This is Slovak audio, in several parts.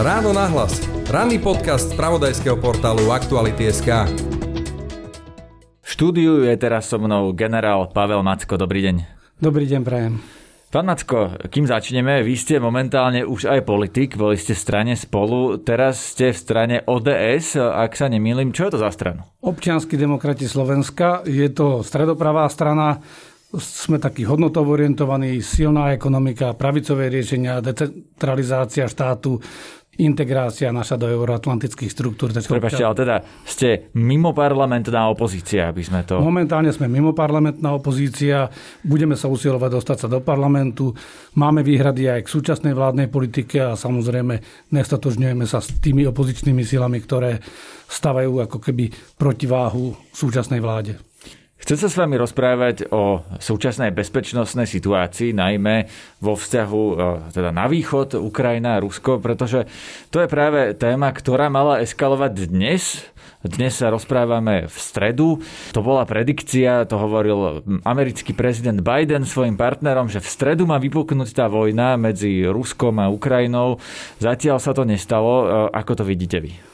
Ráno nahlas. Ranný podcast z pravodajského portálu Aktuality.sk V štúdiu je teraz so mnou generál Pavel Macko. Dobrý deň. Dobrý deň, prajem. Pán Macko, kým začneme, vy ste momentálne už aj politik, boli ste v strane spolu, teraz ste v strane ODS, ak sa nemýlim. Čo je to za stranu? Občianskí demokrati Slovenska, je to stredopravá strana, sme takí hodnotovo orientovaní, silná ekonomika, pravicové riešenia, decentralizácia štátu, integrácia naša do euroatlantických štruktúr. Prepašte, ale teda ste mimo parlamentná opozícia, aby sme to... Momentálne sme mimo parlamentná opozícia, budeme sa usilovať dostať sa do parlamentu, máme výhrady aj k súčasnej vládnej politike a samozrejme nestatožňujeme sa s tými opozičnými silami, ktoré stavajú ako keby protiváhu súčasnej vláde. Chcem sa s vami rozprávať o súčasnej bezpečnostnej situácii, najmä vo vzťahu e, teda na východ, Ukrajina a Rusko, pretože to je práve téma, ktorá mala eskalovať dnes. Dnes sa rozprávame v stredu. To bola predikcia, to hovoril americký prezident Biden svojim partnerom, že v stredu má vypuknúť tá vojna medzi Ruskom a Ukrajinou. Zatiaľ sa to nestalo. E, ako to vidíte vy?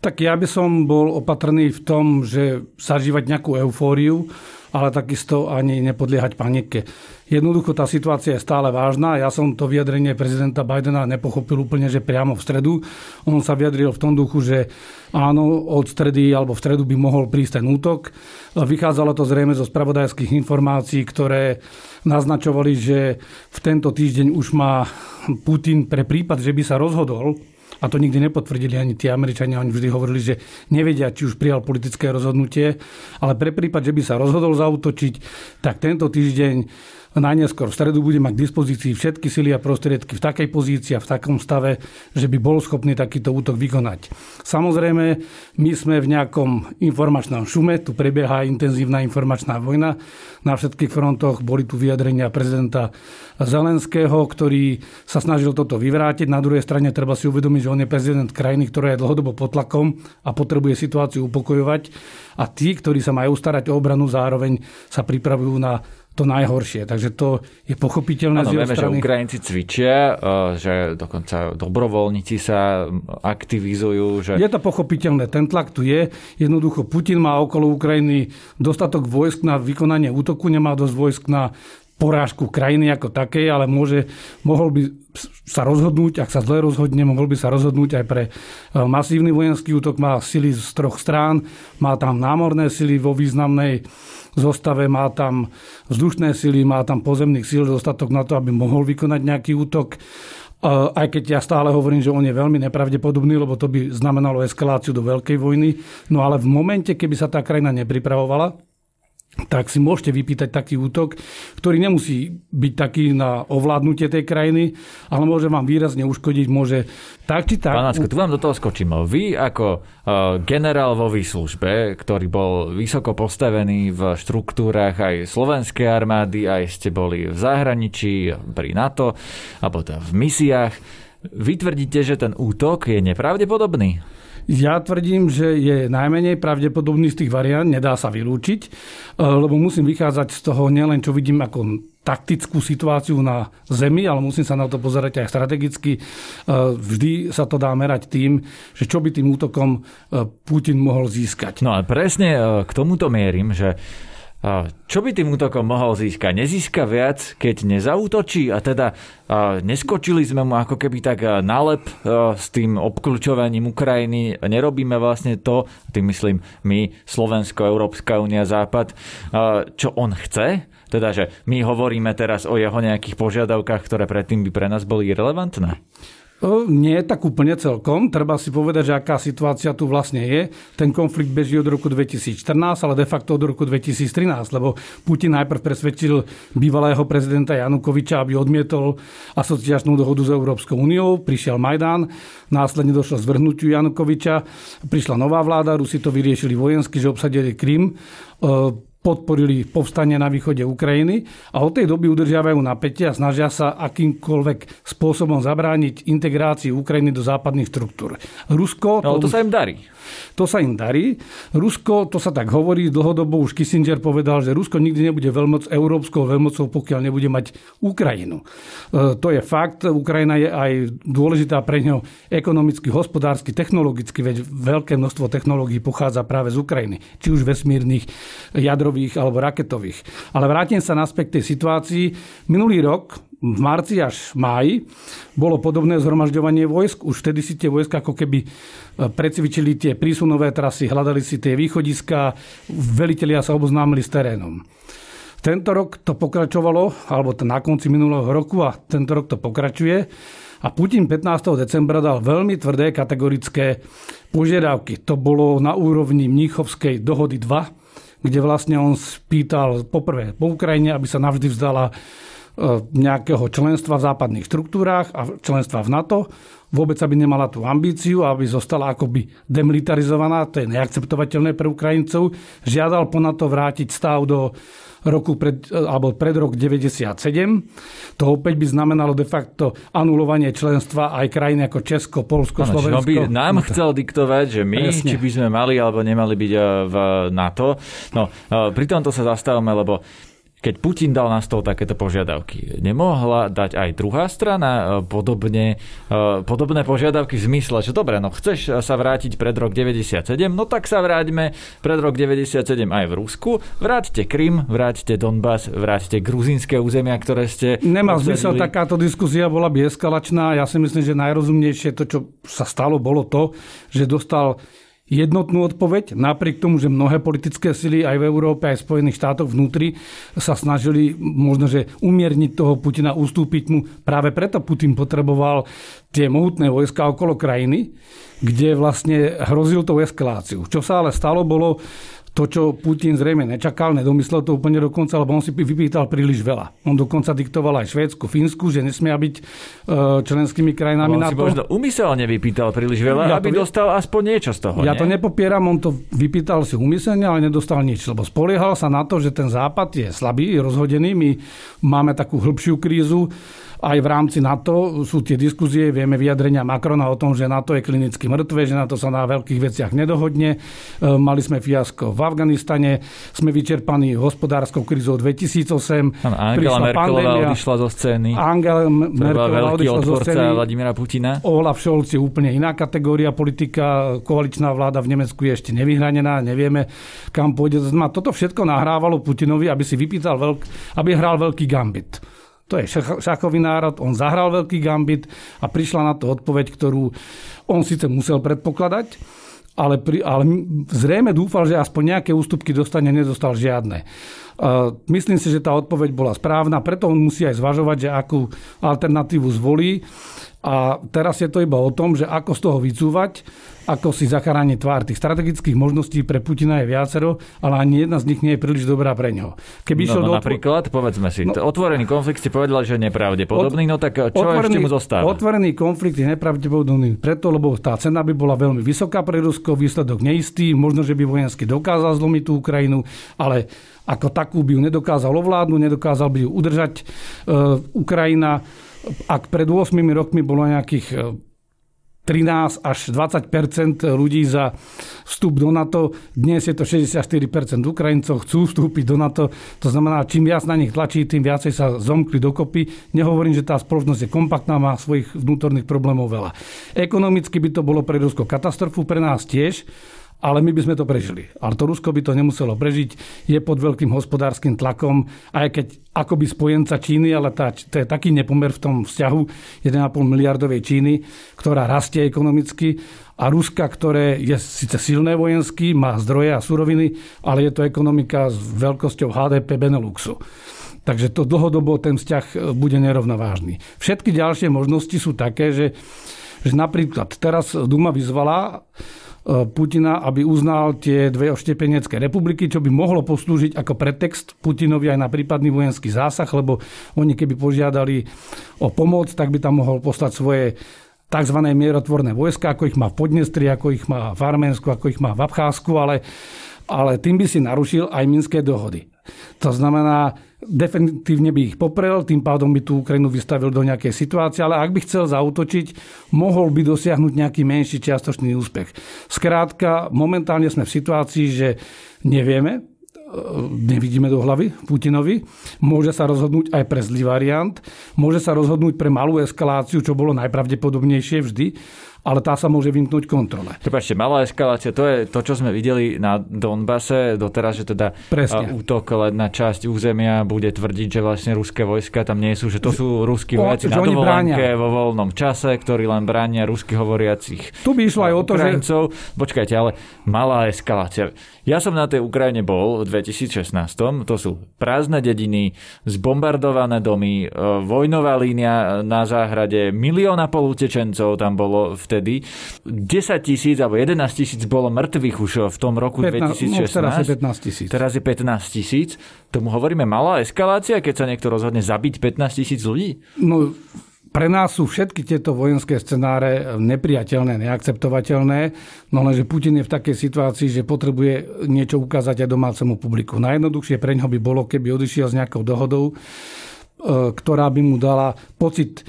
Tak ja by som bol opatrný v tom, že zažívať nejakú eufóriu, ale takisto ani nepodliehať panike. Jednoducho tá situácia je stále vážna. Ja som to vyjadrenie prezidenta Bidena nepochopil úplne, že priamo v stredu. On sa vyjadril v tom duchu, že áno, od stredy alebo v stredu by mohol prísť ten útok. Vychádzalo to zrejme zo spravodajských informácií, ktoré naznačovali, že v tento týždeň už má Putin pre prípad, že by sa rozhodol a to nikdy nepotvrdili ani tí Američania, oni vždy hovorili, že nevedia, či už prijal politické rozhodnutie, ale pre prípad, že by sa rozhodol zautočiť, tak tento týždeň najneskôr v stredu bude mať k dispozícii všetky sily a prostriedky v takej pozícii a v takom stave, že by bol schopný takýto útok vykonať. Samozrejme, my sme v nejakom informačnom šume, tu prebieha intenzívna informačná vojna na všetkých frontoch. Boli tu vyjadrenia prezidenta Zelenského, ktorý sa snažil toto vyvrátiť. Na druhej strane treba si uvedomiť, že on je prezident krajiny, ktorá je dlhodobo pod tlakom a potrebuje situáciu upokojovať. A tí, ktorí sa majú starať o obranu, zároveň sa pripravujú na to najhoršie. Takže to je pochopiteľné ano, vieme, strany. že Ukrajinci cvičia, e, že dokonca dobrovoľníci sa aktivizujú. Že... Je to pochopiteľné, ten tlak tu je. Jednoducho Putin má okolo Ukrajiny dostatok vojsk na vykonanie útoku, nemá dosť vojsk na porážku krajiny ako takej, ale môže, mohol by sa rozhodnúť, ak sa zle rozhodne, mohol by sa rozhodnúť aj pre e, masívny vojenský útok. Má sily z troch strán, má tam námorné sily vo významnej zostave, má tam vzdušné sily, má tam pozemných síl dostatok na to, aby mohol vykonať nejaký útok. E, aj keď ja stále hovorím, že on je veľmi nepravdepodobný, lebo to by znamenalo eskaláciu do veľkej vojny. No ale v momente, keby sa tá krajina nepripravovala, tak si môžete vypýtať taký útok, ktorý nemusí byť taký na ovládnutie tej krajiny, ale môže vám výrazne uškodiť, môže tak či tak... Pán tu vám do toho skočím. Vy ako uh, generál vo výslužbe, ktorý bol vysoko postavený v štruktúrach aj slovenskej armády, aj ste boli v zahraničí, pri NATO, alebo teda v misiách, vy tvrdíte, že ten útok je nepravdepodobný? Ja tvrdím, že je najmenej pravdepodobný z tých variant, nedá sa vylúčiť, e, lebo musím vychádzať z toho nielen, čo vidím ako taktickú situáciu na Zemi, ale musím sa na to pozerať aj strategicky. E, vždy sa to dá merať tým, že čo by tým útokom e, Putin mohol získať. No a presne k tomuto mierim, že čo by tým útokom mohol získať? Nezíska viac, keď nezautočí? A teda neskočili sme mu ako keby tak nalep s tým obklúčovaním Ukrajiny. Nerobíme vlastne to, tým myslím my, Slovensko, Európska únia, Západ, čo on chce? Teda, že my hovoríme teraz o jeho nejakých požiadavkách, ktoré predtým by pre nás boli irrelevantné? Nie tak úplne celkom. Treba si povedať, že aká situácia tu vlastne je. Ten konflikt beží od roku 2014, ale de facto od roku 2013, lebo Putin najprv presvedčil bývalého prezidenta Janukoviča, aby odmietol asociačnú dohodu s Európskou úniou. Prišiel Majdan, následne došlo zvrhnutiu Janukoviča, prišla nová vláda, Rusi to vyriešili vojensky, že obsadili Krym podporili povstanie na východe Ukrajiny a od tej doby udržiavajú napätie a snažia sa akýmkoľvek spôsobom zabrániť integrácii Ukrajiny do západných štruktúr. Rusko... No, to, to sa im darí. To sa im darí. Rusko, to sa tak hovorí, dlhodobo už Kissinger povedal, že Rusko nikdy nebude veľmoc, európskou veľmocou, pokiaľ nebude mať Ukrajinu. E, to je fakt. Ukrajina je aj dôležitá pre ňo ekonomicky, hospodársky, technologicky, veď veľké množstvo technológií pochádza práve z Ukrajiny. Či už vesmírnych, jadrových alebo raketových. Ale vrátim sa naspäť tej situácii. Minulý rok, v marci až máji bolo podobné zhromažďovanie vojsk. Už vtedy si tie vojska ako keby e, precvičili tie prísunové trasy, hľadali si tie východiska, velitelia sa oboznámili s terénom. Tento rok to pokračovalo, alebo na konci minulého roku a tento rok to pokračuje. A Putin 15. decembra dal veľmi tvrdé kategorické požiadavky. To bolo na úrovni Mníchovskej dohody 2, kde vlastne on spýtal poprvé po Ukrajine, aby sa navždy vzdala nejakého členstva v západných štruktúrách a členstva v NATO. Vôbec aby nemala tú ambíciu, aby zostala akoby demilitarizovaná, to je neakceptovateľné pre Ukrajincov. Žiadal po NATO vrátiť stav do roku pred, e, alebo pred rok 97. To opäť by znamenalo de facto anulovanie členstva aj krajiny ako Česko, Polsko, ano, Slovensko. by nám chcel diktovať, že my, Presne. či by sme mali alebo nemali byť e, v NATO. No, pri tomto sa zastávame, lebo keď Putin dal na stôl takéto požiadavky, nemohla dať aj druhá strana e, podobne, e, podobné požiadavky v zmysle, že dobre, no chceš sa vrátiť pred rok 97, no tak sa vráťme pred rok 97 aj v Rusku, vráťte Krym, vráťte Donbass, vráťte gruzínske územia, ktoré ste... Nemá zmysel, takáto diskusia bola by eskalačná. Ja si myslím, že najrozumnejšie to, čo sa stalo, bolo to, že dostal jednotnú odpoveď, napriek tomu, že mnohé politické sily aj v Európe, aj v Spojených štátoch vnútri sa snažili možno, že umierniť toho Putina, ustúpiť mu. Práve preto Putin potreboval tie mohutné vojska okolo krajiny, kde vlastne hrozil tou eskaláciu. Čo sa ale stalo, bolo to, čo Putin zrejme nečakal, nedomyslel to úplne dokonca, lebo on si vypýtal príliš veľa. On dokonca diktoval aj Švédsku, Fínsku, že nesmia byť e, členskými krajinami on NATO. On si možno umyselne vypýtal príliš veľa, ja aby to, dostal aspoň niečo z toho. Ja nie? to nepopieram, on to vypýtal si umyselne, ale nedostal nič, lebo spoliehal sa na to, že ten západ je slabý, rozhodený. My máme takú hĺbšiu krízu aj v rámci NATO sú tie diskuzie, vieme vyjadrenia Macrona o tom, že NATO je klinicky mŕtve, že NATO sa na veľkých veciach nedohodne. E, mali sme fiasko v Afganistane, sme vyčerpaní hospodárskou krízou 2008. Angela Merkelová odišla zo scény. Angela Merkelová odišla zo scény. Vladimira Putina. Olaf Scholz je úplne iná kategória politika. Koaličná vláda v Nemecku je ešte nevyhranená, nevieme, kam pôjde. Toto všetko nahrávalo Putinovi, aby si vypýtal veľk, aby hral veľký gambit. To je šachový národ, on zahral veľký gambit a prišla na to odpoveď, ktorú on síce musel predpokladať, ale, pri, ale zrejme dúfal, že aspoň nejaké ústupky dostane, nedostal žiadne. Myslím si, že tá odpoveď bola správna, preto on musí aj zvažovať, že akú alternatívu zvolí. A teraz je to iba o tom, že ako z toho vycúvať, ako si zachrániť tvár. Tých strategických možností pre Putina je viacero, ale ani jedna z nich nie je príliš dobrá pre neho. Keby no, no, do... napríklad, povedzme si, no, otvorený konflikt ste povedali, že je nepravdepodobný, no tak čo otvorený, ešte mu zostáva? Otvorený konflikt je nepravdepodobný preto, lebo tá cena by bola veľmi vysoká pre Rusko, výsledok neistý, možno, že by vojensky dokázal zlomiť tú Ukrajinu, ale ako takú by ju nedokázal ovládnuť, nedokázal by ju udržať. E, Ukrajina ak pred 8 rokmi bolo nejakých 13 e, až 20% ľudí za vstup do NATO. Dnes je to 64% Ukrajincov chcú vstúpiť do NATO. To znamená, čím viac na nich tlačí, tým viacej sa zomkli dokopy. Nehovorím, že tá spoločnosť je kompaktná, má svojich vnútorných problémov veľa. Ekonomicky by to bolo pre Rusko katastrofu, pre nás tiež ale my by sme to prežili. Ale to Rusko by to nemuselo prežiť, je pod veľkým hospodárskym tlakom, aj keď akoby spojenca Číny, ale tá, to je taký nepomer v tom vzťahu 1,5 miliardovej Číny, ktorá rastie ekonomicky a Ruska, ktoré je síce silné vojensky, má zdroje a suroviny, ale je to ekonomika s veľkosťou HDP Beneluxu. Takže to dlhodobo ten vzťah bude nerovnovážny. Všetky ďalšie možnosti sú také, že, že napríklad teraz Duma vyzvala E, Putina, aby uznal tie dve oštepenecké republiky, čo by mohlo poslúžiť ako pretext Putinovi aj na prípadný vojenský zásah, lebo oni keby požiadali o pomoc, tak by tam mohol poslať svoje tzv. mierotvorné vojska, ako ich má v Podnestri, ako ich má v Arménsku, ako ich má v Abcházsku, ale ale tým by si narušil aj minské dohody. To znamená, definitívne by ich poprel, tým pádom by tú Ukrajinu vystavil do nejakej situácie, ale ak by chcel zautočiť, mohol by dosiahnuť nejaký menší čiastočný úspech. Skrátka, momentálne sme v situácii, že nevieme, nevidíme do hlavy Putinovi. Môže sa rozhodnúť aj pre zlý variant. Môže sa rozhodnúť pre malú eskaláciu, čo bolo najpravdepodobnejšie vždy ale tá sa môže vymknúť kontrole. Prepačte, malá eskalácia, to je to, čo sme videli na Donbase doteraz, že teda Presne. útok len na časť územia bude tvrdiť, že vlastne ruské vojska tam nie sú, že to sú ruskí vojaci na dovolenke vo voľnom čase, ktorí len bránia rusky hovoriacich Tu by išlo aj o to, Ukrajincov. že... Počkajte, ale malá eskalácia. Ja som na tej Ukrajine bol v 2016. To sú prázdne dediny, zbombardované domy, e, vojnová línia na záhrade, milión a pol utečencov tam bolo v vtedy. 10 tisíc alebo 11 tisíc bolo mŕtvych už v tom roku 15, 2016. No, teraz je 15 tisíc. Teraz je 15 tisíc. Tomu hovoríme malá eskalácia, keď sa niekto rozhodne zabiť 15 tisíc ľudí? No, pre nás sú všetky tieto vojenské scenáre nepriateľné, neakceptovateľné, no lenže Putin je v takej situácii, že potrebuje niečo ukázať aj domácemu publiku. Najjednoduchšie pre ňoho by bolo, keby odišiel s nejakou dohodou, e, ktorá by mu dala pocit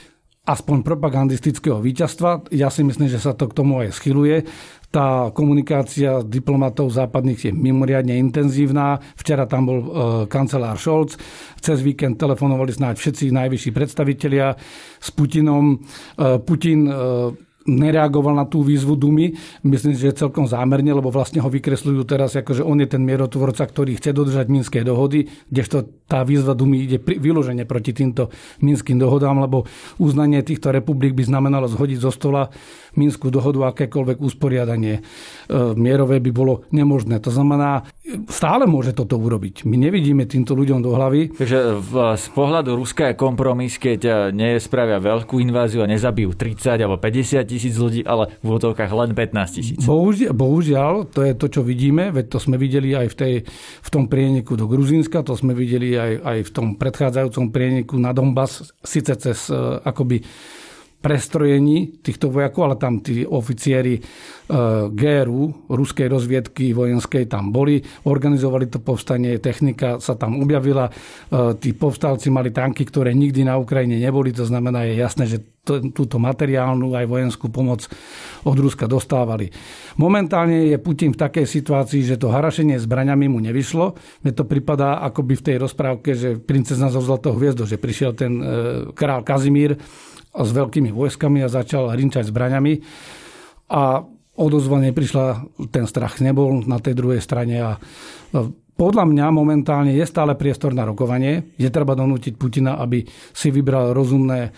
aspoň propagandistického víťazstva. Ja si myslím, že sa to k tomu aj schyluje. Tá komunikácia diplomatov západných je mimoriadne intenzívna. Včera tam bol e, kancelár Scholz. Cez víkend telefonovali snáď všetci najvyšší predstavitelia s Putinom. E, Putin e, nereagoval na tú výzvu Dumy. Myslím, že celkom zámerne, lebo vlastne ho vykresľujú teraz, ako že on je ten mierotvorca, ktorý chce dodržať minské dohody, kdežto tá výzva Dumy ide vyložene proti týmto minským dohodám, lebo uznanie týchto republik by znamenalo zhodiť zo stola Minskú dohodu, akékoľvek usporiadanie e, mierové by bolo nemožné. To znamená, stále môže toto urobiť. My nevidíme týmto ľuďom do hlavy. Takže z pohľadu Ruska je kompromis, keď e, nespravia veľkú inváziu a nezabijú 30 alebo 50 tisíc ľudí, ale v útovkách len 15 tisíc. Bohužiaľ, bohužiaľ, to je to, čo vidíme, veď to sme videli aj v, tej, v tom prieniku do Gruzínska, to sme videli aj, aj v tom predchádzajúcom prieniku na Donbass, síce cez e, akoby prestrojení týchto vojakov, ale tam tí oficieri e, GRU, ruskej rozviedky vojenskej tam boli, organizovali to povstanie, technika sa tam objavila, e, tí povstalci mali tanky, ktoré nikdy na Ukrajine neboli, to znamená, je jasné, že túto materiálnu aj vojenskú pomoc od Ruska dostávali. Momentálne je Putin v takej situácii, že to harašenie zbraňami mu nevyšlo. Mne to pripadá akoby v tej rozprávke, že princezna zo Zlatou hviezdou, že prišiel ten e, král Kazimír s veľkými vojskami a začal rinčať zbraňami. A odozva neprišla, ten strach nebol na tej druhej strane a podľa mňa momentálne je stále priestor na rokovanie. Je treba donútiť Putina, aby si vybral rozumné e,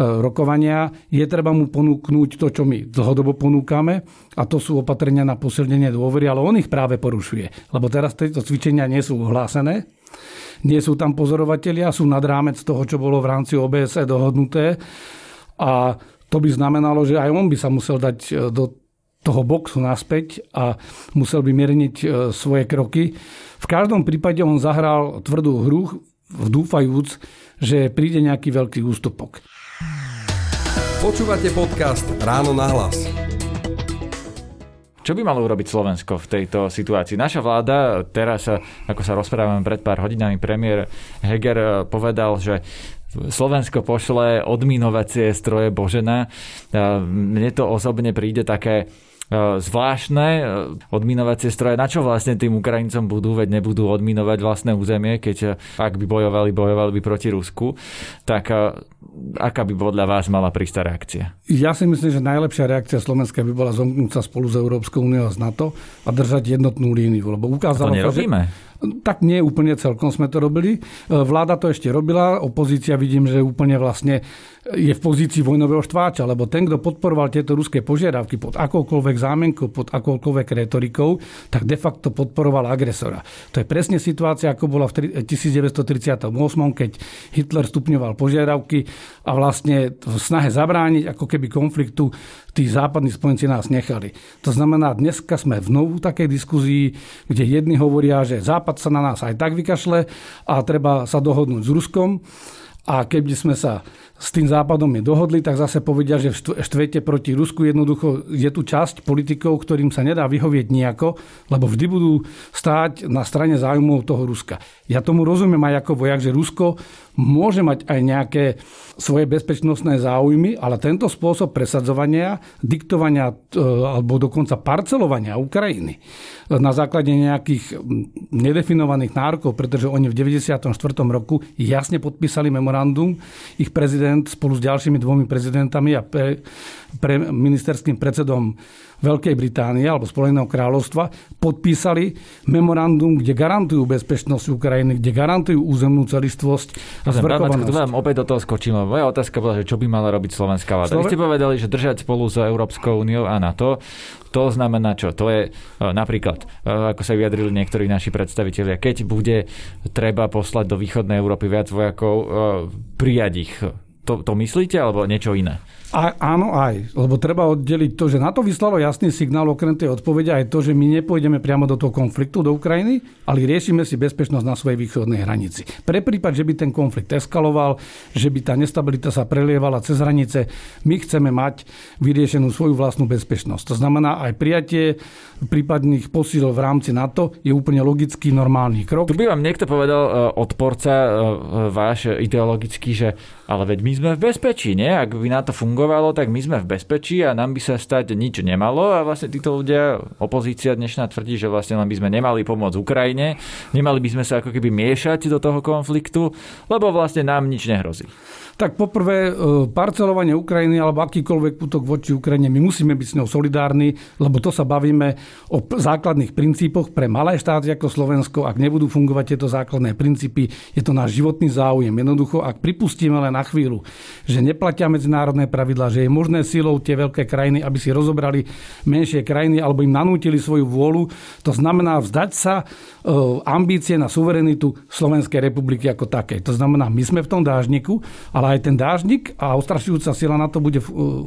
rokovania. Je treba mu ponúknuť to, čo my dlhodobo ponúkame a to sú opatrenia na posilnenie dôvery, ale on ich práve porušuje. Lebo teraz tieto cvičenia nie sú ohlásené, nie sú tam pozorovatelia, sú nad rámec toho, čo bolo v rámci OBSE dohodnuté a to by znamenalo, že aj on by sa musel dať e, do toho boxu naspäť a musel by mierniť e, svoje kroky. V každom prípade on zahral tvrdú hru, dúfajúc, že príde nejaký veľký ústupok. Počúvate podcast Ráno na hlas. Čo by malo urobiť Slovensko v tejto situácii? Naša vláda, teraz, ako sa rozprávame pred pár hodinami, premiér Heger povedal, že Slovensko pošle odminovacie stroje Božena. Mne to osobne príde také zvláštne e, odminovacie stroje. Na čo vlastne tým Ukrajincom budú, veď nebudú odminovať vlastné územie, keď e, ak by bojovali, bojovali by proti Rusku. Tak aká by podľa vás mala prísť reakcia? Ja si myslím, že najlepšia reakcia Slovenska by bola zomknúť sa spolu s Európskou úniou a z NATO a držať jednotnú líniu. Lebo ukázalo a to nerobíme? Že tak nie úplne celkom sme to robili. Vláda to ešte robila, opozícia vidím, že úplne vlastne je v pozícii vojnového štváča, lebo ten, kto podporoval tieto ruské požiadavky pod akoukoľvek zámenkou, pod akoukoľvek retorikou, tak de facto podporoval agresora. To je presne situácia, ako bola v 1938, keď Hitler stupňoval požiadavky a vlastne v snahe zabrániť ako keby konfliktu tí západní spojenci nás nechali. To znamená, dneska sme v novú takej diskuzii, kde jedni hovoria, že Západ sa na nás aj tak vykašle a treba sa dohodnúť s Ruskom. A keby sme sa s tým západom je dohodli, tak zase povedia, že v štvete proti Rusku jednoducho je tu časť politikov, ktorým sa nedá vyhovieť nejako, lebo vždy budú stáť na strane záujmov toho Ruska. Ja tomu rozumiem aj ako vojak, že Rusko môže mať aj nejaké svoje bezpečnostné záujmy, ale tento spôsob presadzovania, diktovania e, alebo dokonca parcelovania Ukrajiny na základe nejakých nedefinovaných nárokov, pretože oni v 94. roku jasne podpísali memorandum, ich prezident spolu s ďalšími dvomi prezidentami a pre, pre ministerským predsedom Veľkej Británie alebo Spojeného kráľovstva podpísali memorandum, kde garantujú bezpečnosť Ukrajiny, kde garantujú územnú celistvosť a zvrchovanosť. vám opäť do toho skočím. Moja otázka bola, že čo by mala robiť slovenská vláda. Slove... Vy ste povedali, že držať spolu s Európskou úniou a NATO. To znamená čo? To je e, napríklad, e, ako sa vyjadrili niektorí naši predstavitelia, keď bude treba poslať do východnej Európy viac vojakov, e, prijať ich. To, to myslíte, alebo niečo iné? A, áno aj, lebo treba oddeliť to, že na to vyslalo jasný signál okrem tej odpovede aj to, že my nepôjdeme priamo do toho konfliktu do Ukrajiny, ale riešime si bezpečnosť na svojej východnej hranici. Pre prípad, že by ten konflikt eskaloval, že by tá nestabilita sa prelievala cez hranice, my chceme mať vyriešenú svoju vlastnú bezpečnosť. To znamená aj prijatie prípadných posíl v rámci NATO je úplne logický, normálny krok. Tu by vám niekto povedal e, odporca e, váš ideologický, že ale veď my sme v bezpečí, nie? Ak by na to fungovalo, tak my sme v bezpečí a nám by sa stať nič nemalo a vlastne títo ľudia, opozícia dnešná tvrdí, že vlastne len by sme nemali pomôcť Ukrajine, nemali by sme sa ako keby miešať do toho konfliktu, lebo vlastne nám nič nehrozí. Tak poprvé, e, parcelovanie Ukrajiny alebo akýkoľvek útok voči Ukrajine, my musíme byť s ňou solidárni, lebo to sa bavíme o základných princípoch pre malé štáty ako Slovensko. Ak nebudú fungovať tieto základné princípy, je to náš životný záujem. Jednoducho, ak pripustíme len na chvíľu, že neplatia medzinárodné pravidlá, že je možné sílou tie veľké krajiny, aby si rozobrali menšie krajiny alebo im nanútili svoju vôľu, to znamená vzdať sa e, ambície na suverenitu Slovenskej republiky ako také. To znamená, my sme v tom dážniku, ale ale aj ten dážnik a ostrašujúca sila na to bude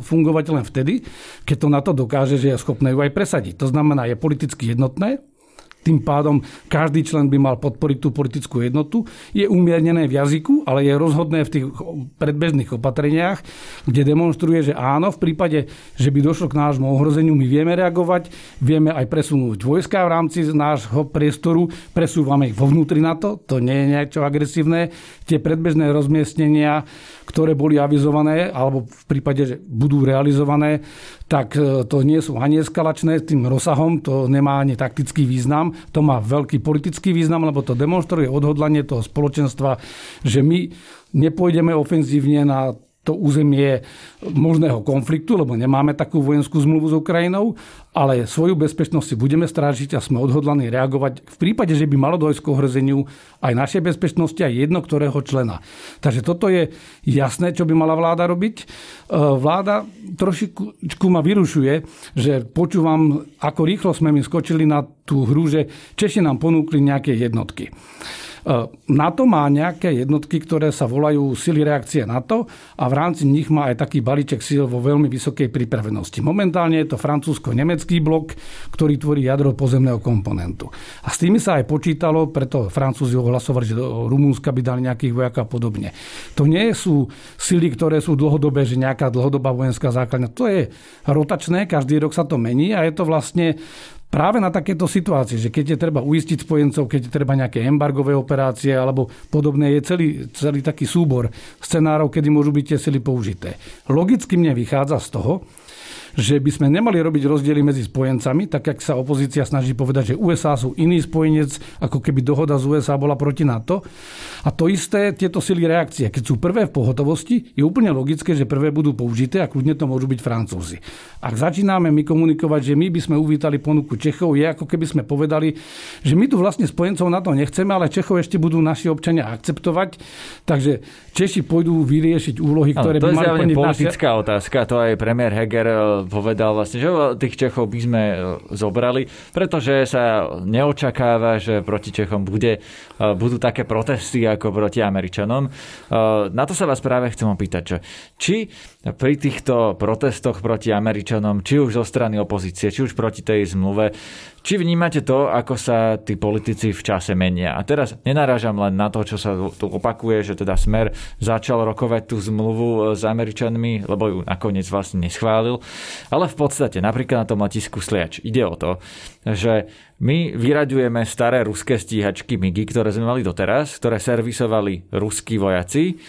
fungovať len vtedy, keď to na to dokáže, že je schopné ju aj presadiť. To znamená, je politicky jednotné, tým pádom každý člen by mal podporiť tú politickú jednotu. Je umiernené v jazyku, ale je rozhodné v tých predbežných opatreniach, kde demonstruje, že áno, v prípade, že by došlo k nášmu ohrozeniu, my vieme reagovať, vieme aj presunúť vojska v rámci nášho priestoru, presúvame ich vo vnútri na to, to nie je niečo agresívne. Tie predbežné rozmiestnenia, ktoré boli avizované, alebo v prípade, že budú realizované, tak e, to nie sú ani eskalačné tým rozsahom, to nemá ani taktický význam, to má veľký politický význam, lebo to demonstruje odhodlanie toho spoločenstva, že my nepôjdeme ofenzívne na to územie možného konfliktu, lebo nemáme takú vojenskú zmluvu s Ukrajinou, ale svoju bezpečnosť si budeme strážiť a sme odhodlaní reagovať v prípade, že by malo dojsť k ohrozeniu aj našej bezpečnosti aj jedno ktorého člena. Takže toto je jasné, čo by mala vláda robiť. E, vláda trošičku ma vyrušuje, že počúvam, ako rýchlo sme mi skočili na tú hru, že Češi nám ponúkli nejaké jednotky. E, NATO má nejaké jednotky, ktoré sa volajú sily reakcie NATO a v rámci nich má aj taký balíček síl vo veľmi vysokej pripravenosti. Momentálne je to francúzsko-nemecký blok, ktorý tvorí jadro pozemného komponentu. A s tými sa aj počítalo, preto Francúzi ohlasovali, že do Rumúnska by dali nejakých vojakov a podobne. To nie sú sily, ktoré sú dlhodobé, že nejaká dlhodobá vojenská základňa. To je rotačné, každý rok sa to mení a je to vlastne práve na takéto situácie, že keď je treba uistiť spojencov, keď je treba nejaké embargové operácie alebo podobné, je celý, celý taký súbor scenárov, kedy môžu byť tie sily použité. Logicky mne vychádza z toho, že by sme nemali robiť rozdiely medzi spojencami, tak jak sa opozícia snaží povedať, že USA sú iný spojenec, ako keby dohoda z USA bola proti NATO. A to isté, tieto sily reakcie, keď sú prvé v pohotovosti, je úplne logické, že prvé budú použité a kľudne to môžu byť Francúzi. Ak začíname my komunikovať, že my by sme uvítali ponuku Čechov, je ako keby sme povedali, že my tu vlastne spojencov na to nechceme, ale Čechov ešte budú naši občania akceptovať. Takže Češi pôjdu vyriešiť úlohy, ktoré ale to by mali plniť politická naši... otázka, to aj premiér Heger eh, povedal vlastne, že tých Čechov by sme eh, zobrali, pretože sa neočakáva, že proti Čechom bude, budú také protesty ako proti Američanom. Na to sa vás práve chcem opýtať, že či pri týchto protestoch proti Američanom, či už zo strany opozície, či už proti tej zmluve, či vnímate to, ako sa tí politici v čase menia? A teraz nenarážam len na to, čo sa tu opakuje, že teda Smer začal rokovať tú zmluvu s Američanmi, lebo ju nakoniec vlastne neschválil, ale v podstate napríklad na tom letisku Sliač ide o to, že my vyraďujeme staré ruské stíhačky MIGI, ktoré sme mali doteraz, ktoré servisovali ruskí vojaci.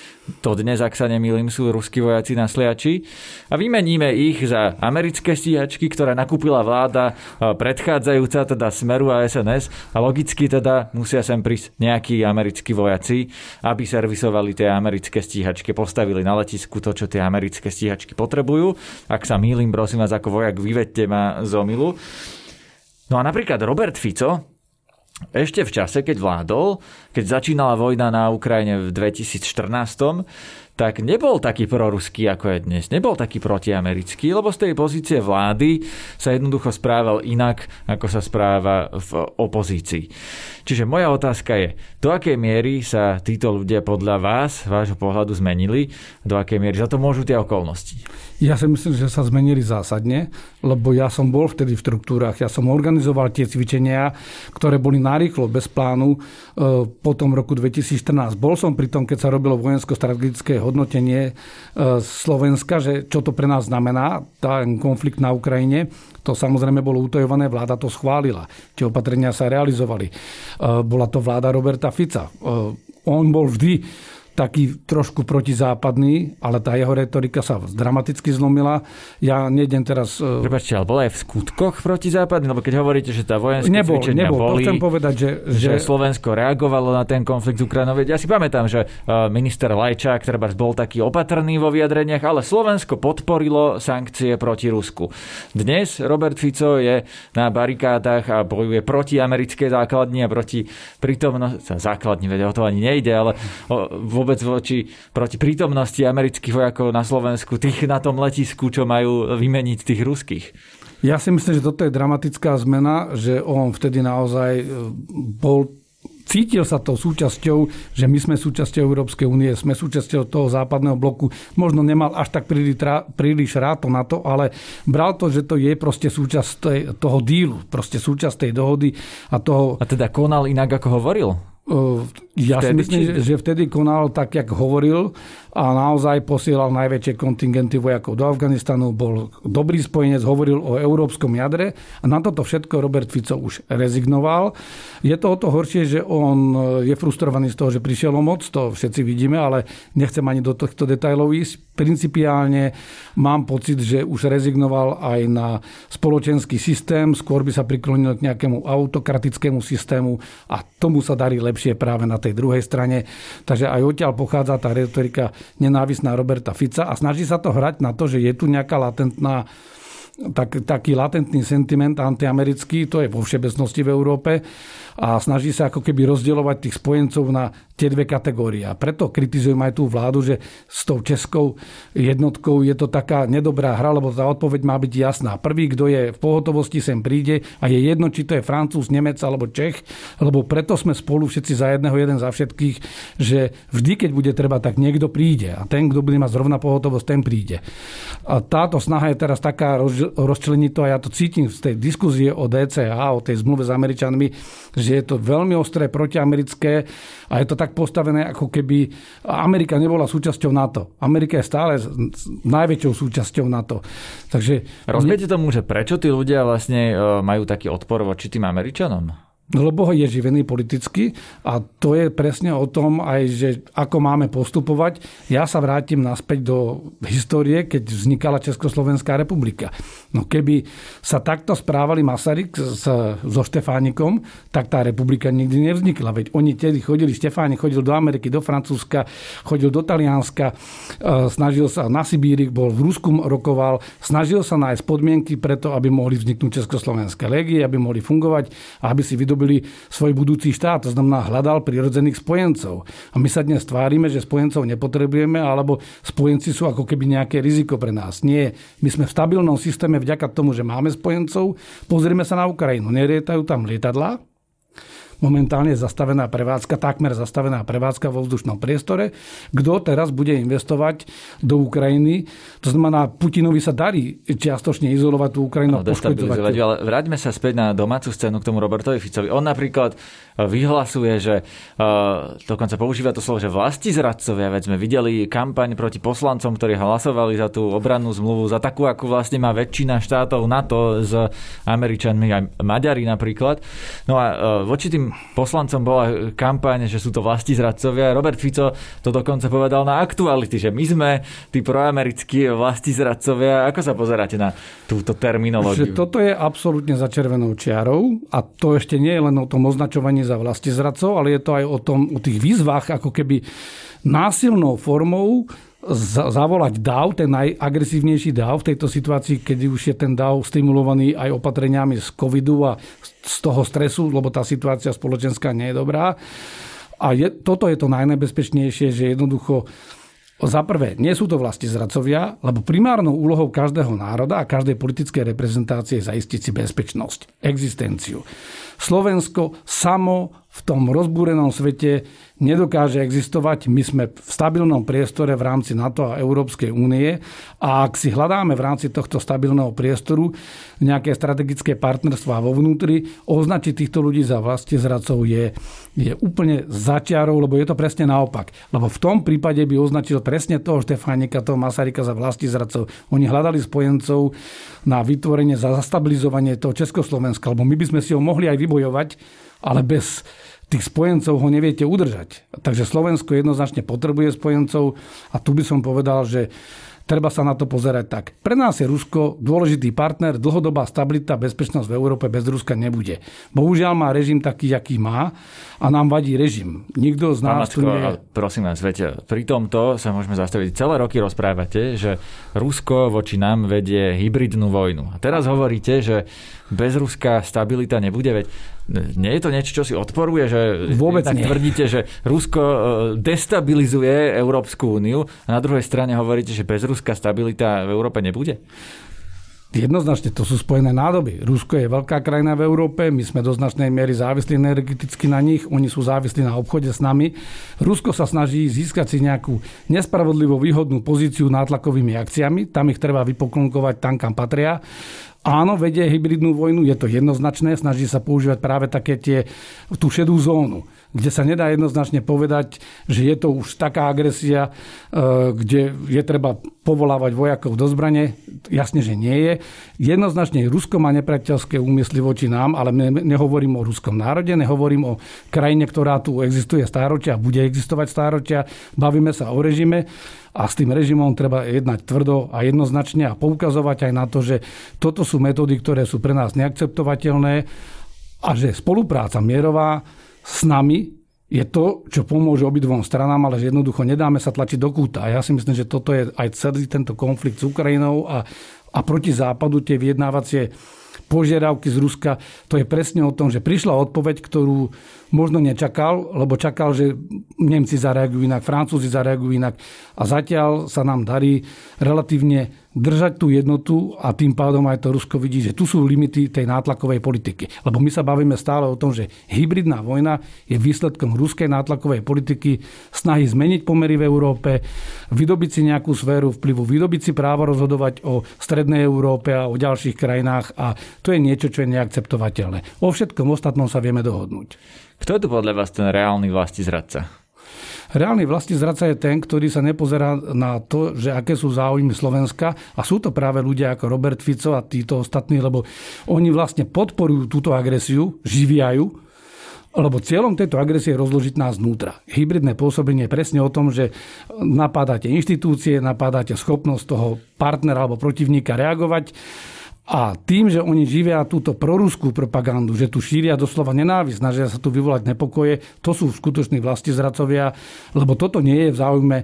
To dnes, ak sa nemýlim, sú ruskí vojaci na Sliači. A vymeníme ich za americké stíhačky, ktoré nakúpila vláda predchádzajúca, teda Smeru a SNS. A logicky teda musia sem prísť nejakí americkí vojaci, aby servisovali tie americké stíhačky, postavili na letisku to, čo tie americké stíhačky potrebujú. Ak sa mýlim, prosím vás, ako vojak, vyvedte ma z omilu. No a napríklad Robert Fico ešte v čase, keď vládol, keď začínala vojna na Ukrajine v 2014, tak nebol taký proruský, ako je dnes. Nebol taký protiamerický, lebo z tej pozície vlády sa jednoducho správal inak, ako sa správa v opozícii. Čiže moja otázka je, do akej miery sa títo ľudia podľa vás, vášho pohľadu zmenili, do akej miery za to môžu tie okolnosti? Ja si myslím, že sa zmenili zásadne, lebo ja som bol vtedy v štruktúrach, ja som organizoval tie cvičenia, ktoré boli narýchlo, bez plánu, e, po tom roku 2014. Bol som pri tom, keď sa robilo vojensko-strategické hodnotenie e, Slovenska, že čo to pre nás znamená, ten konflikt na Ukrajine. To samozrejme bolo utojované, vláda to schválila. Tie opatrenia sa realizovali. E, bola to vláda Roberta Fica. On bol vždy taký trošku protizápadný, ale tá jeho retorika sa dramaticky zlomila. Ja nejdem teraz... E, Prepačte, ale bola aj v skutkoch protizápadný? Lebo keď hovoríte, že tá vojenské nebol, cvičenia nebol, boli, chcem povedať, že, že... že Slovensko reagovalo na ten konflikt z Ukrajinou. Ja si pamätám, že e, minister Lajčák treba bol taký opatrný vo vyjadreniach, ale Slovensko podporilo sankcie proti Rusku. Dnes Robert Fico je na barikádach a bojuje proti americkej základni a proti prítomnosti... Základni, veď o to ani nejde, ale vôbec vôbec voči, proti prítomnosti amerických vojakov na Slovensku, tých na tom letisku, čo majú vymeniť tých ruských. Ja si myslím, že toto je dramatická zmena, že on vtedy naozaj e, bol cítil sa to súčasťou, že my sme súčasťou Európskej únie, sme súčasťou toho západného bloku. Možno nemal až tak príliš, príliš rád to na to, ale bral to, že to je proste súčasť toho dílu, proste súčasť tej dohody a toho... A teda konal inak, ako hovoril? Ja vtedy, si myslím, či... že vtedy konal tak, jak hovoril a naozaj posielal najväčšie kontingenty vojakov do Afganistanu, bol dobrý spojenec, hovoril o európskom jadre a na toto všetko Robert Fico už rezignoval. Je to o to horšie, že on je frustrovaný z toho, že prišiel o moc, to všetci vidíme, ale nechcem ani do tohto detajlov ísť. Principiálne mám pocit, že už rezignoval aj na spoločenský systém, skôr by sa priklonil k nejakému autokratickému systému a tomu sa darí lepšie práve na tej druhej strane. Takže aj odtiaľ pochádza tá retorika nenávisná Roberta Fica a snaží sa to hrať na to, že je tu nejaká latentná tak, taký latentný sentiment antiamerický, to je vo všeobecnosti v Európe a snaží sa ako keby rozdielovať tých spojencov na tie dve kategórie. A preto kritizujem aj tú vládu, že s tou českou jednotkou je to taká nedobrá hra, lebo tá odpoveď má byť jasná. Prvý, kto je v pohotovosti, sem príde a je jedno, či to je Francúz, Nemec alebo Čech, lebo preto sme spolu všetci za jedného, jeden za všetkých, že vždy, keď bude treba, tak niekto príde a ten, kto bude mať zrovna pohotovosť, ten príde. A táto snaha je teraz taká rozčleniť to a ja to cítim z tej diskuzie o DCA, o tej zmluve s Američanmi, že je to veľmi ostré protiamerické a je to tak postavené, ako keby Amerika nebola súčasťou NATO. Amerika je stále najväčšou súčasťou NATO. Takže... Rozumiete tomu, že prečo tí ľudia vlastne e, majú taký odpor voči tým Američanom? Lebo je živený politicky a to je presne o tom aj, že ako máme postupovať. Ja sa vrátim naspäť do histórie, keď vznikala Československá republika. No keby sa takto správali Masaryk so Štefánikom, tak tá republika nikdy nevznikla. Veď oni tedy chodili, Štefánik chodil do Ameriky, do Francúzska, chodil do Talianska, e, snažil sa na Sibíri, bol v Rusku rokoval, snažil sa nájsť podmienky preto, aby mohli vzniknúť Československé legie, aby mohli fungovať aby si vydobili vyrobili svoj budúci štát. To znamená, hľadal prirodzených spojencov. A my sa dnes tvárime, že spojencov nepotrebujeme, alebo spojenci sú ako keby nejaké riziko pre nás. Nie. My sme v stabilnom systéme vďaka tomu, že máme spojencov. Pozrieme sa na Ukrajinu. Nerietajú tam lietadlá, momentálne zastavená prevádzka, takmer zastavená prevádzka vo vzdušnom priestore. Kto teraz bude investovať do Ukrajiny? To znamená, Putinovi sa darí čiastočne izolovať tú Ukrajinu no, destabilizovať. Ale vráťme sa späť na domácu scénu k tomu Robertovi Ficovi. On napríklad vyhlasuje, že uh, dokonca používa to slovo, že vlasti zradcovia, veď sme videli kampaň proti poslancom, ktorí hlasovali za tú obrannú zmluvu, za takú, akú vlastne má väčšina štátov NATO s Američanmi, aj Maďari napríklad. No a uh, voči tým poslancom bola kampaň, že sú to vlasti zradcovia. Robert Fico to dokonca povedal na aktuality, že my sme tí proamerickí vlasti zradcovia. Ako sa pozeráte na túto terminológiu? Že toto je absolútne za červenou čiarou a to ešte nie je len o tom označovaní za vlasti zradcov, ale je to aj o, tom, o tých výzvach, ako keby násilnou formou zavolať DAO, ten najagresívnejší DAO v tejto situácii, keď už je ten DAO stimulovaný aj opatreniami z covidu a z toho stresu, lebo tá situácia spoločenská nie je dobrá. A je, toto je to najnebezpečnejšie, že jednoducho za prvé, nie sú to vlasti zradcovia, lebo primárnou úlohou každého národa a každej politickej reprezentácie je zaistiť si bezpečnosť, existenciu. Slovensko samo v tom rozbúrenom svete nedokáže existovať. My sme v stabilnom priestore v rámci NATO a Európskej únie a ak si hľadáme v rámci tohto stabilného priestoru nejaké strategické partnerstvá vo vnútri, označiť týchto ľudí za vlasti zradcov je, je úplne začiarou, lebo je to presne naopak. Lebo v tom prípade by označil presne toho Štefánika, toho Masarika za vlasti zradcov. Oni hľadali spojencov na vytvorenie, za zastabilizovanie toho Československa, lebo my by sme si ho mohli aj vybojovať, ale bez tých spojencov ho neviete udržať. Takže Slovensko jednoznačne potrebuje spojencov a tu by som povedal, že treba sa na to pozerať tak. Pre nás je Rusko dôležitý partner, dlhodobá stabilita, bezpečnosť v Európe bez Ruska nebude. Bohužiaľ má režim taký, aký má a nám vadí režim. Nikto z nás tu nie... Prosím vás, viete, pri tomto sa môžeme zastaviť. Celé roky rozprávate, že Rusko voči nám vedie hybridnú vojnu. A teraz hovoríte, že bez Ruska stabilita nebude, veď nie je to niečo, čo si odporuje, že Vôbec tak nie. tvrdíte, že Rusko e, destabilizuje Európsku úniu a na druhej strane hovoríte, že bez Ruska stabilita v Európe nebude? Jednoznačne to sú spojené nádoby. Rusko je veľká krajina v Európe, my sme do značnej miery závislí energeticky na nich, oni sú závislí na obchode s nami. Rusko sa snaží získať si nejakú nespravodlivo výhodnú pozíciu nátlakovými akciami, tam ich treba vypoklonkovať tam, kam patria. Áno, vedie hybridnú vojnu, je to jednoznačné, snaží sa používať práve také tie, tú šedú zónu, kde sa nedá jednoznačne povedať, že je to už taká agresia, e, kde je treba povolávať vojakov do zbrane. Jasne, že nie je. Jednoznačne Rusko má nepriateľské úmysly voči nám, ale nehovorím o ruskom národe, nehovorím o krajine, ktorá tu existuje stáročia bude existovať stáročia. Bavíme sa o režime a s tým režimom treba jednať tvrdo a jednoznačne a poukazovať aj na to, že toto sú metódy, ktoré sú pre nás neakceptovateľné a že spolupráca mierová s nami je to, čo pomôže obidvom stranám, ale že jednoducho nedáme sa tlačiť do kúta. Ja si myslím, že toto je aj celý tento konflikt s Ukrajinou a, a proti západu tie vyjednávacie požiadavky z Ruska, to je presne o tom, že prišla odpoveď, ktorú možno nečakal, lebo čakal, že Nemci zareagujú inak, Francúzi zareagujú inak a zatiaľ sa nám darí relatívne držať tú jednotu a tým pádom aj to Rusko vidí, že tu sú limity tej nátlakovej politiky. Lebo my sa bavíme stále o tom, že hybridná vojna je výsledkom ruskej nátlakovej politiky, snahy zmeniť pomery v Európe, vydobiť si nejakú sféru vplyvu, vydobiť si právo rozhodovať o strednej Európe a o ďalších krajinách a to je niečo, čo je neakceptovateľné. O všetkom ostatnom sa vieme dohodnúť. Kto je tu podľa vás ten reálny vlasti zradca? Reálny vlasti zradca je ten, ktorý sa nepozerá na to, že aké sú záujmy Slovenska a sú to práve ľudia ako Robert Fico a títo ostatní, lebo oni vlastne podporujú túto agresiu, živiajú, lebo cieľom tejto agresie je rozložiť nás vnútra. Hybridné pôsobenie je presne o tom, že napádate inštitúcie, napádate schopnosť toho partnera alebo protivníka reagovať a tým, že oni živia túto proruskú propagandu, že tu šíria doslova nenávisť, snažia sa tu vyvolať nepokoje, to sú skutoční vlasti zradcovia, lebo toto nie je v záujme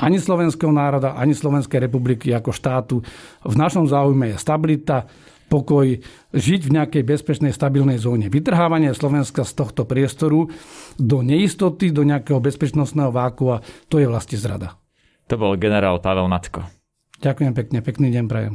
ani slovenského národa, ani Slovenskej republiky ako štátu. V našom záujme je stabilita, pokoj, žiť v nejakej bezpečnej, stabilnej zóne. Vytrhávanie Slovenska z tohto priestoru do neistoty, do nejakého bezpečnostného vákua, to je vlastne zrada. To bol generál Pavel Natko. Ďakujem pekne, pekný deň prajem.